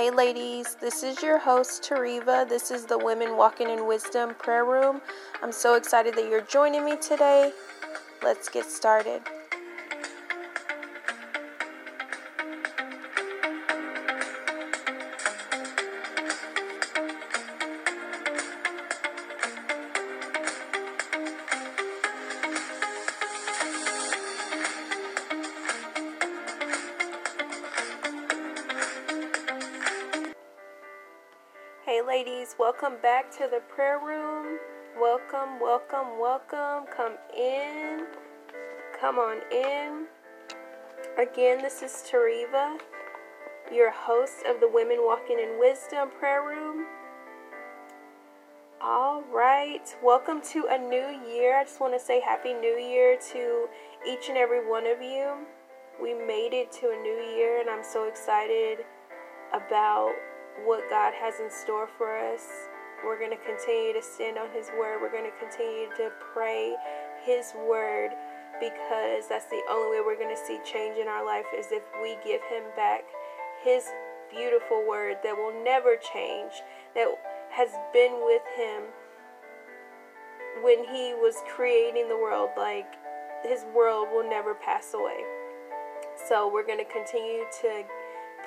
Hey, ladies, this is your host, Tariva. This is the Women Walking in Wisdom prayer room. I'm so excited that you're joining me today. Let's get started. To the prayer room. Welcome, welcome, welcome. Come in. Come on in. Again, this is Tariva, your host of the Women Walking in Wisdom prayer room. All right, welcome to a new year. I just want to say Happy New Year to each and every one of you. We made it to a new year, and I'm so excited about what God has in store for us. We're going to continue to stand on His word. We're going to continue to pray His word because that's the only way we're going to see change in our life is if we give Him back His beautiful word that will never change, that has been with Him when He was creating the world. Like His world will never pass away. So we're going to continue to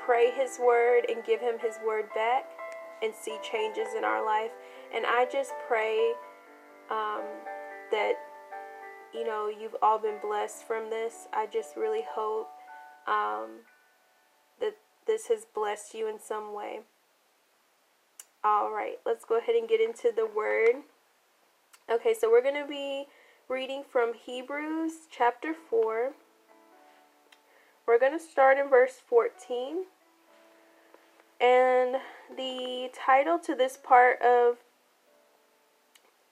pray His word and give Him His word back and see changes in our life. And I just pray um, that, you know, you've all been blessed from this. I just really hope um, that this has blessed you in some way. All right, let's go ahead and get into the word. Okay, so we're going to be reading from Hebrews chapter 4. We're going to start in verse 14. And the title to this part of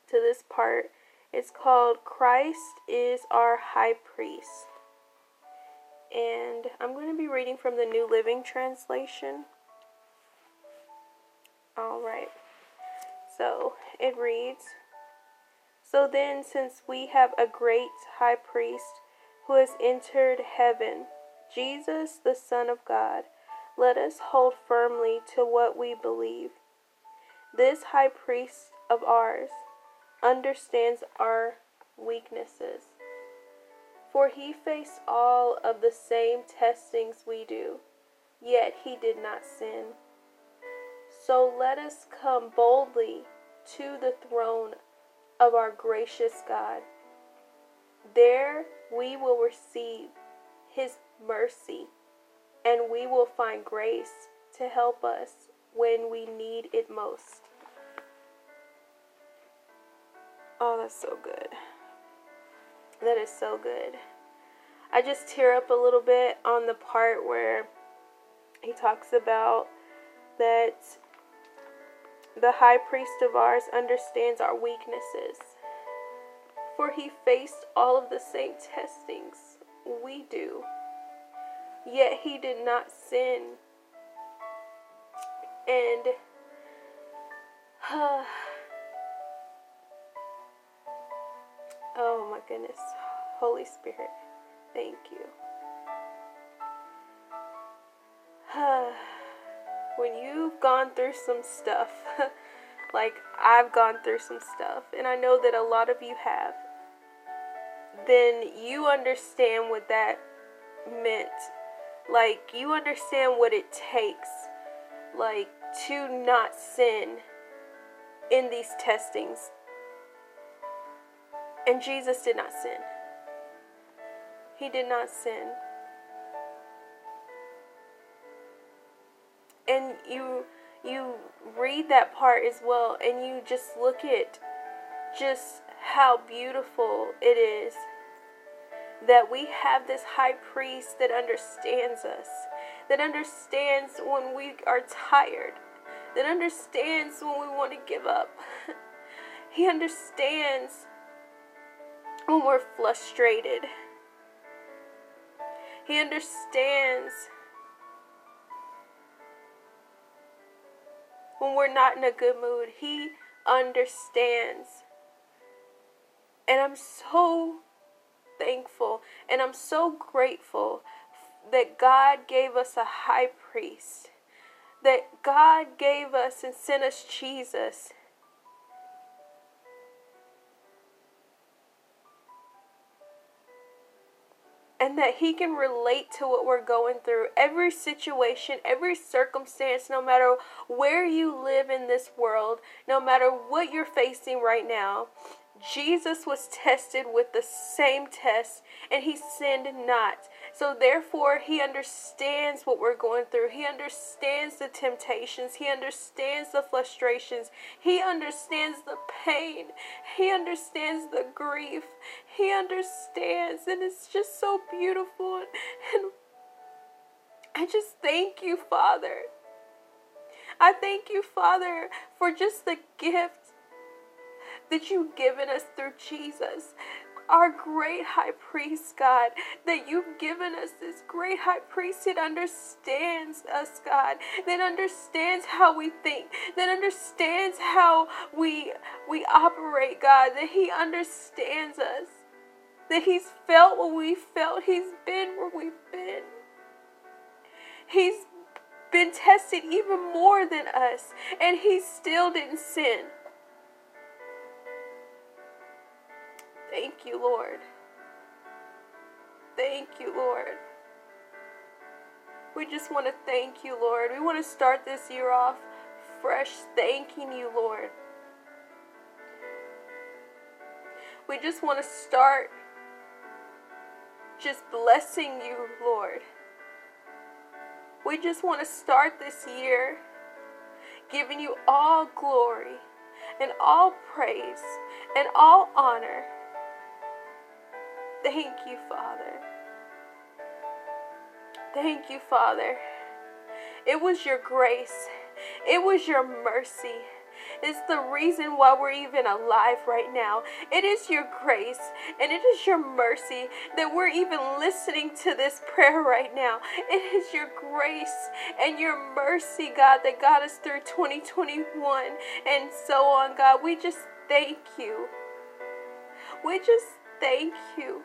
to this part is called Christ is our high priest. And I'm going to be reading from the New Living Translation. All right. So, it reads So then since we have a great high priest who has entered heaven, Jesus the Son of God, let us hold firmly to what we believe. This high priest of ours understands our weaknesses, for he faced all of the same testings we do, yet he did not sin. So let us come boldly to the throne of our gracious God. There we will receive his mercy and we will find grace to help us when we need it most. Oh, that's so good. That is so good. I just tear up a little bit on the part where he talks about that the high priest of ours understands our weaknesses, for he faced all of the same testings we do yet he did not sin. And uh, oh my goodness, Holy Spirit, thank you. Uh, when you've gone through some stuff, like I've gone through some stuff, and I know that a lot of you have, then you understand what that meant like, you understand what it takes, like, to not sin in these testings. And Jesus did not sin. He did not sin. And you you read that part as well and you just look at just how beautiful it is that we have this high priest that understands us, that understands when we are tired, that understands when we want to give up. He understands when we're frustrated. He understands when we're not in a good mood. He understands. And I'm so thankful and I'm so grateful that God gave us a high priest that God gave us and sent us Jesus. and that He can relate to what we're going through. Every situation, every circumstance, no matter where you live in this world, no matter what you're facing right now, Jesus was tested with the same test and he sinned not. So therefore, he understands what we're going through. He understands the temptations. He understands the frustrations. He understands the pain. He understands the grief. He understands. And it's just so beautiful. And I just thank you, Father. I thank you, Father, for just the gift that you've given us through Jesus our great high priest, God, that you've given us this great high priest that understands us, God, that understands how we think, that understands how we we operate, God, that he understands us, that he's felt what we felt, he's been where we've been. He's been tested even more than us, and he still didn't sin. Thank you, Lord. Thank you, Lord. We just want to thank you, Lord. We want to start this year off fresh, thanking you, Lord. We just want to start just blessing you, Lord. We just want to start this year giving you all glory and all praise and all honor. Thank you, Father. Thank you, Father. It was your grace, it was your mercy. It's the reason why we're even alive right now. It is your grace and it is your mercy that we're even listening to this prayer right now. It is your grace and your mercy, God, that got us through 2021 and so on, God. We just thank you. We just thank you.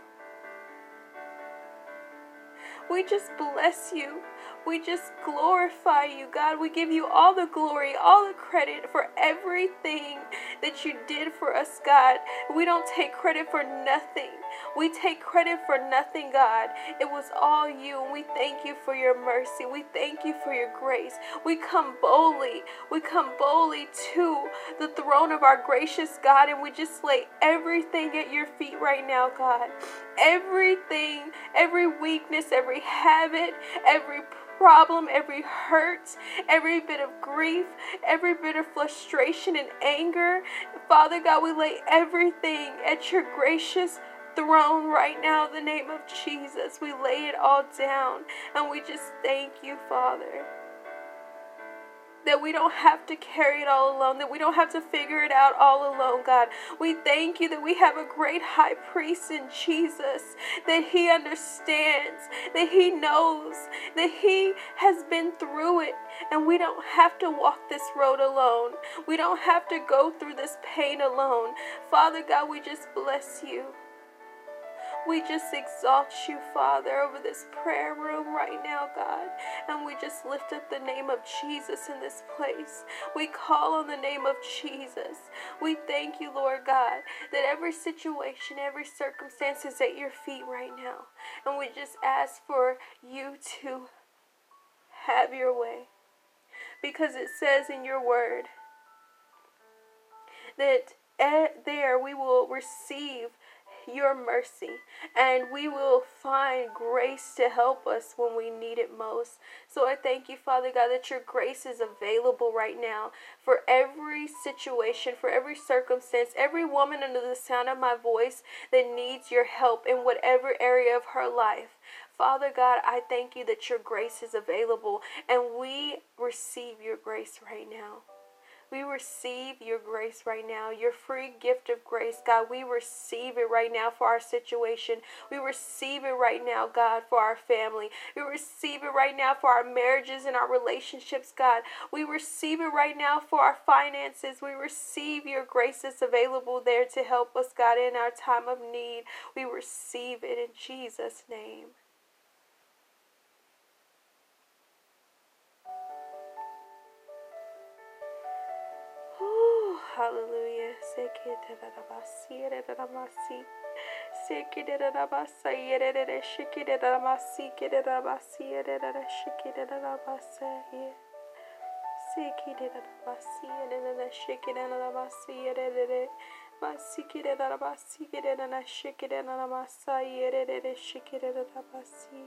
We just bless you. We just glorify you, God. We give you all the glory, all the credit for everything that you did for us, God. We don't take credit for nothing. We take credit for nothing, God. It was all you, and we thank you for your mercy. We thank you for your grace. We come boldly. We come boldly to the throne of our gracious God, and we just lay everything at your feet right now, God. Everything, every weakness, every habit, every problem, every hurt, every bit of grief, every bit of frustration and anger. Father God, we lay everything at your gracious throne right now in the name of Jesus. We lay it all down and we just thank you, Father that we don't have to carry it all alone, that we don't have to figure it out all alone, God. We thank you that we have a great high priest in Jesus, that he understands, that he knows, that he has been through it, and we don't have to walk this road alone. We don't have to go through this pain alone. Father God, we just bless you. We just exalt you, Father, over this prayer room right now, God. And we just lift up the name of Jesus in this place. We call on the name of Jesus. We thank you, Lord God, that every situation, every circumstance is at your feet right now. And we just ask for you to have your way. Because it says in your word that eh, there we will receive your mercy, and we will find grace to help us when we need it most. So I thank you, Father God, that your grace is available right now for every situation, for every circumstance, every woman under the sound of my voice that needs your help in whatever area of her life. Father God, I thank you that your grace is available and we receive your grace right now. We receive your grace right now, your free gift of grace, God. We receive it right now for our situation. We receive it right now, God, for our family. We receive it right now for our marriages and our relationships, God. We receive it right now for our finances. We receive your grace that's available there to help us, God, in our time of need. We receive it in Jesus' name.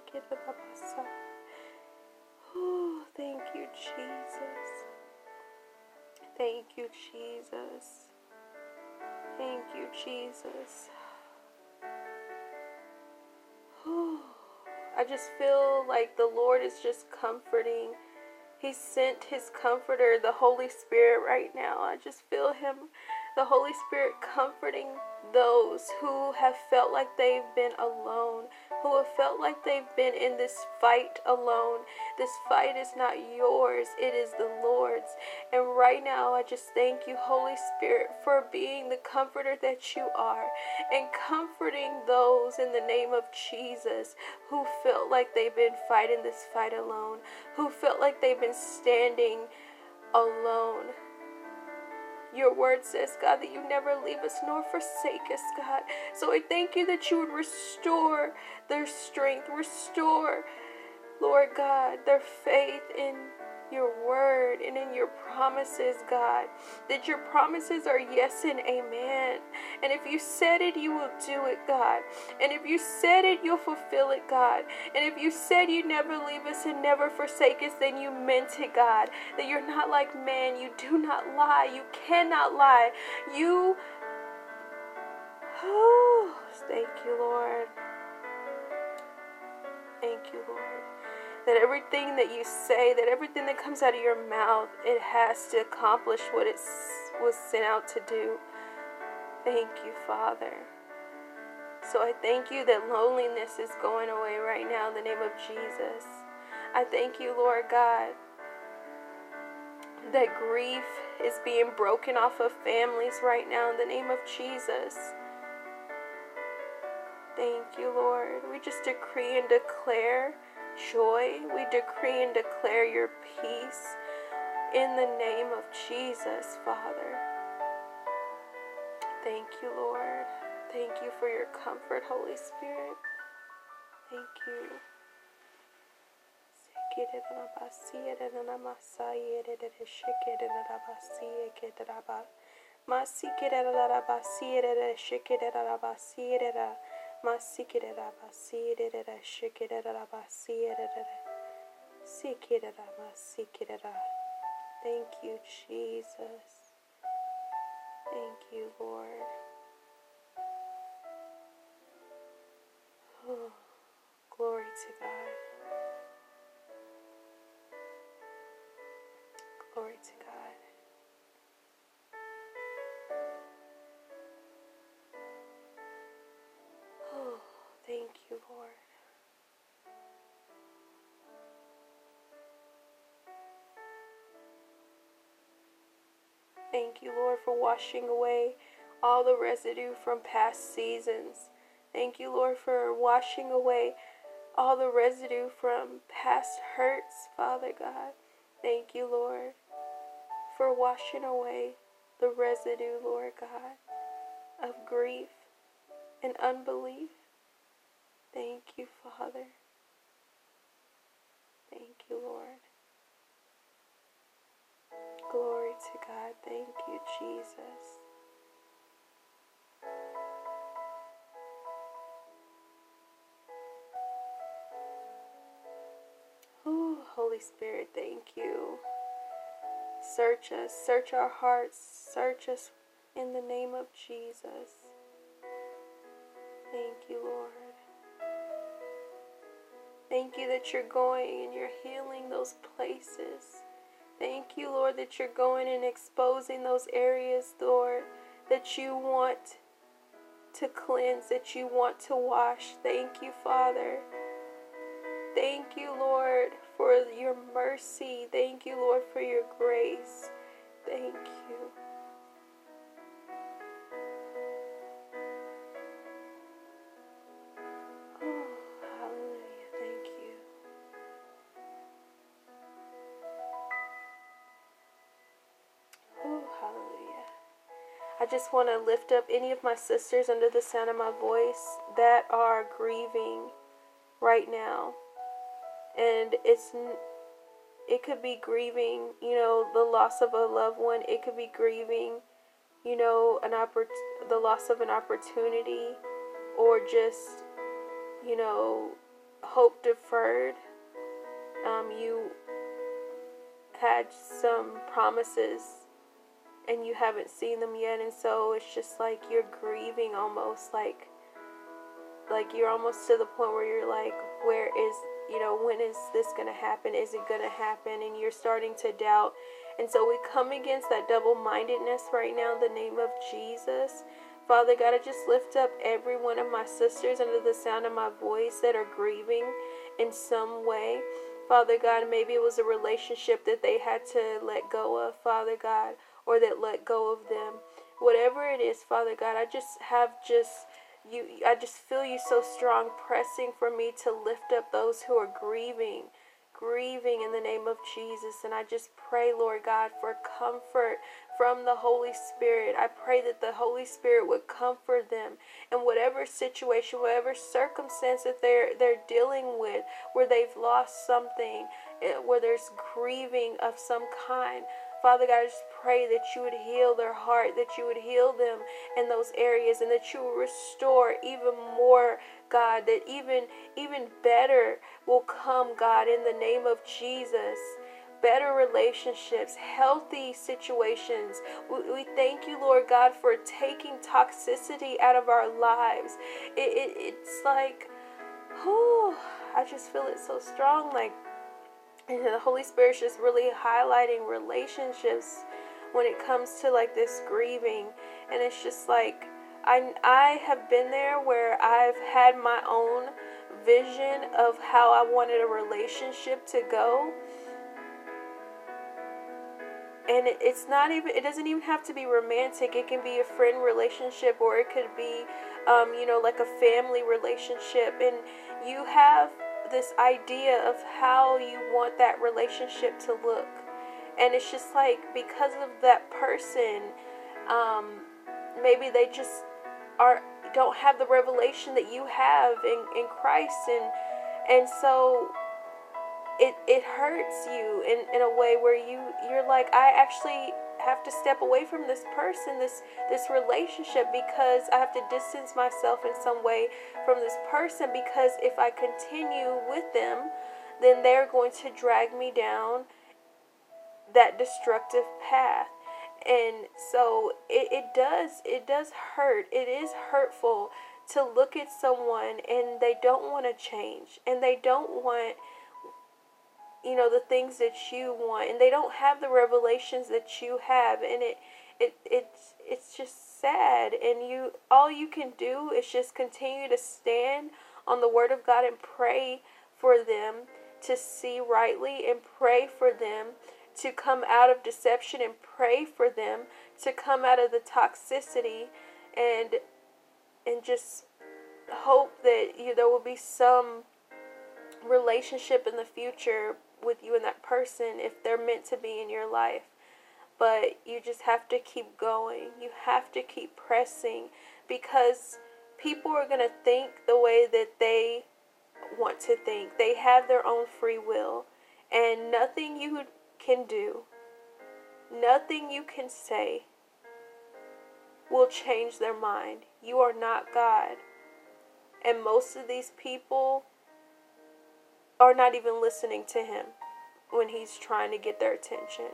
Kirabasa. Oh, thank you, Jesus. Thank you, Jesus. Thank you, Jesus. I just feel like the Lord is just comforting. He sent his comforter, the Holy Spirit, right now. I just feel him the Holy Spirit comforting those who have felt like they've been alone, who have felt like they've been in this fight alone. This fight is not yours, it is the Lord's. And right now, I just thank you, Holy Spirit, for being the comforter that you are and comforting those in the name of Jesus who felt like they've been fighting this fight alone, who felt like they've been standing alone. Your word says, God, that you never leave us nor forsake us, God. So I thank you that you would restore their strength, restore, Lord God, their faith in your word and in your promises, God. That your promises are yes and amen. And if you said it, you will do it, God. And if you said it, you'll fulfill it, God. And if you said you never leave us and never forsake us, then you meant it, God. That you're not like man. You do not lie. You cannot lie. You. Oh, thank you, Lord. Thank you, Lord that everything that you say, that everything that comes out of your mouth, it has to accomplish what it was sent out to do. Thank you, Father. So I thank you that loneliness is going away right now in the name of Jesus. I thank you, Lord God, that grief is being broken off of families right now in the name of Jesus. Thank you, Lord. We just decree and declare joy. We decree and declare your peace in the name of Jesus, Father. Thank you, Lord. Thank you for your comfort, Holy Spirit. Thank you. Masikirera Thank you, Jesus. Thank you, Lord. Oh, glory to God. Glory to Thank you, Lord, for washing away all the residue from past seasons. Thank you, Lord, for washing away all the residue from past hurts, Father God. Thank you, Lord, for washing away the residue, Lord God, of grief and unbelief. Thank you, Father. Thank you, Lord. Glory to God. Thank you, Jesus. Ooh, Holy Spirit, thank you. Search us, search our hearts, search us in the name of Jesus. Thank you, Lord. Thank you that you're going and you're healing those places. Thank you, Lord, that you're going and exposing those areas, Lord, that you want to cleanse, that you want to wash. Thank you, Father. Thank you, Lord, for your mercy. Thank you, Lord, for your grace. Thank you. Just want to lift up any of my sisters under the sound of my voice that are grieving right now. And it's it could be grieving, you know, the loss of a loved one. It could be grieving, you know, an oppor- the loss of an opportunity or just, you know, hope deferred. Um, you had some promises and you haven't seen them yet and so it's just like you're grieving almost like like you're almost to the point where you're like where is you know when is this going to happen? Is it going to happen? And you're starting to doubt. And so we come against that double-mindedness right now in the name of jesus. Father god i just lift up every one of my sisters under the sound of my voice that are grieving in some way. Father god maybe it was a relationship that they had to let go of father god or that let go of them. Whatever it is, Father God, I just have just you I just feel you so strong pressing for me to lift up those who are grieving grieving in the name of Jesus. And I just pray, Lord God, for comfort from the Holy Spirit. I pray that the Holy Spirit would comfort them in whatever situation, whatever circumstance that they're they're dealing with, where they've lost something, eh, where there's grieving of some kind. Father God, I just pray that you would heal their heart, that you would heal them in those areas, and that you will restore even more, God, that even even better will come, God, in the name of Jesus better relationships, healthy situations. We, we, thank you, Lord God, for taking toxicity out of our lives. It, it, it's like, oh, I just feel it so strong. Like, and the Holy Spirit's just really highlighting relationships when it comes to like this grieving. And it's just like I I have been there where I've had my own vision of how I wanted a relationship to go. And it, it's not even it doesn't even have to be romantic. It can be a friend relationship or it could be um, you know like a family relationship and you have this idea of how you want that relationship to look. And it's just like because of that person, um, maybe they just are don't have the revelation that you have in, in Christ and and so it it hurts you in, in a way where you you're like I actually have to step away from this person, this this relationship because I have to distance myself in some way from this person because if I continue with them, then they're going to drag me down that destructive path. And so it, it does it does hurt. It is hurtful to look at someone and they don't want to change and they don't want you know the things that you want and they don't have the revelations that you have and it it it's it's just sad and you all you can do is just continue to stand on the word of God and pray for them to see rightly and pray for them to come out of deception and pray for them to come out of the toxicity and and just hope that you there will be some relationship in the future with you and that person if they're meant to be in your life. But you just have to keep going. You have to keep pressing because people are going to think the way that they want to think. They have their own free will. And nothing you can do, nothing you can say will change their mind. You are not God. And most of these people are not even listening to him when he's trying to get their attention.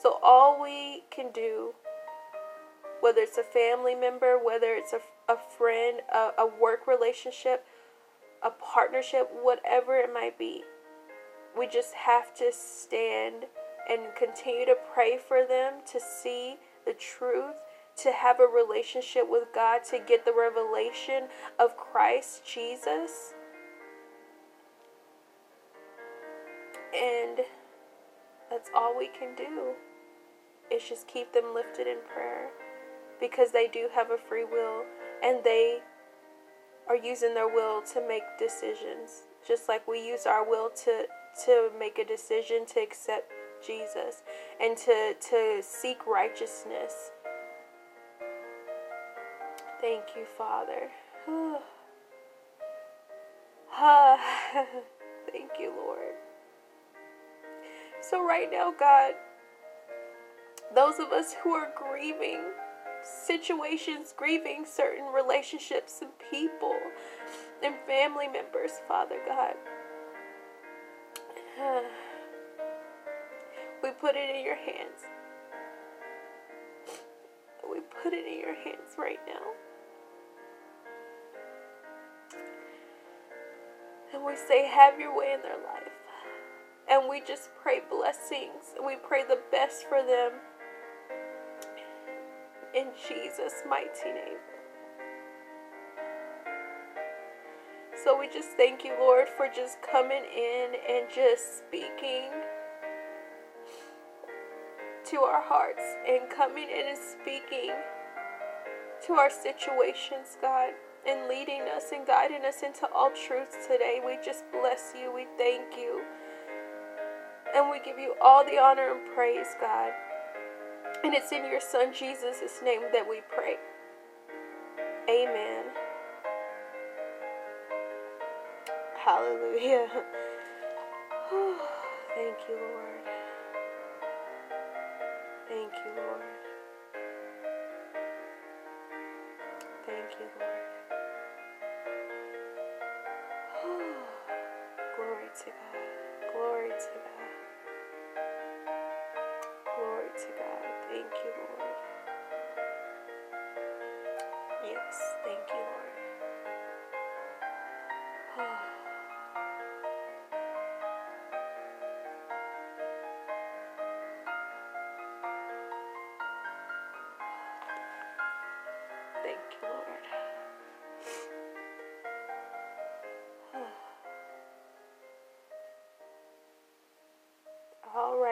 So, all we can do, whether it's a family member, whether it's a, a friend, a, a work relationship, a partnership, whatever it might be, we just have to stand and continue to pray for them to see the truth, to have a relationship with God, to get the revelation of Christ Jesus And that's all we can do is just keep them lifted in prayer because they do have a free will and they are using their will to make decisions just like we use our will to to make a decision to accept Jesus and to to seek righteousness Thank you, Father. Thank you, Lord. So, right now, God, those of us who are grieving situations, grieving certain relationships and people and family members, Father God, we put it in your hands. We put it in your hands right now. And we say, Have your way in their life. And we just pray blessings. We pray the best for them. In Jesus' mighty name. So we just thank you, Lord, for just coming in and just speaking to our hearts and coming in and speaking to our situations, God, and leading us and guiding us into all truths today. We just bless you. We thank you. And we give you all the honor and praise, God. And it's in your Son Jesus' name that we pray. Amen. Hallelujah. Thank you, Lord. Thank you, Lord. Thank you, Lord.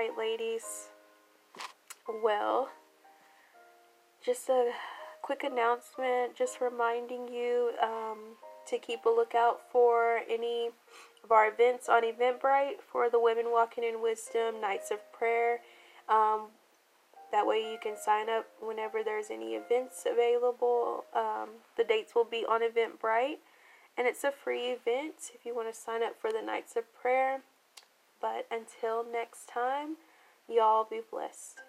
Right, ladies. Well, just a quick announcement, just reminding you um, to keep a lookout for any of our events on Eventbrite for the Women Walking in Wisdom Nights of Prayer. Um, that way you can sign up whenever there's any events available. Um, the dates will be on Eventbrite, and it's a free event if you want to sign up for the Nights of Prayer. But until next time, y'all be blessed.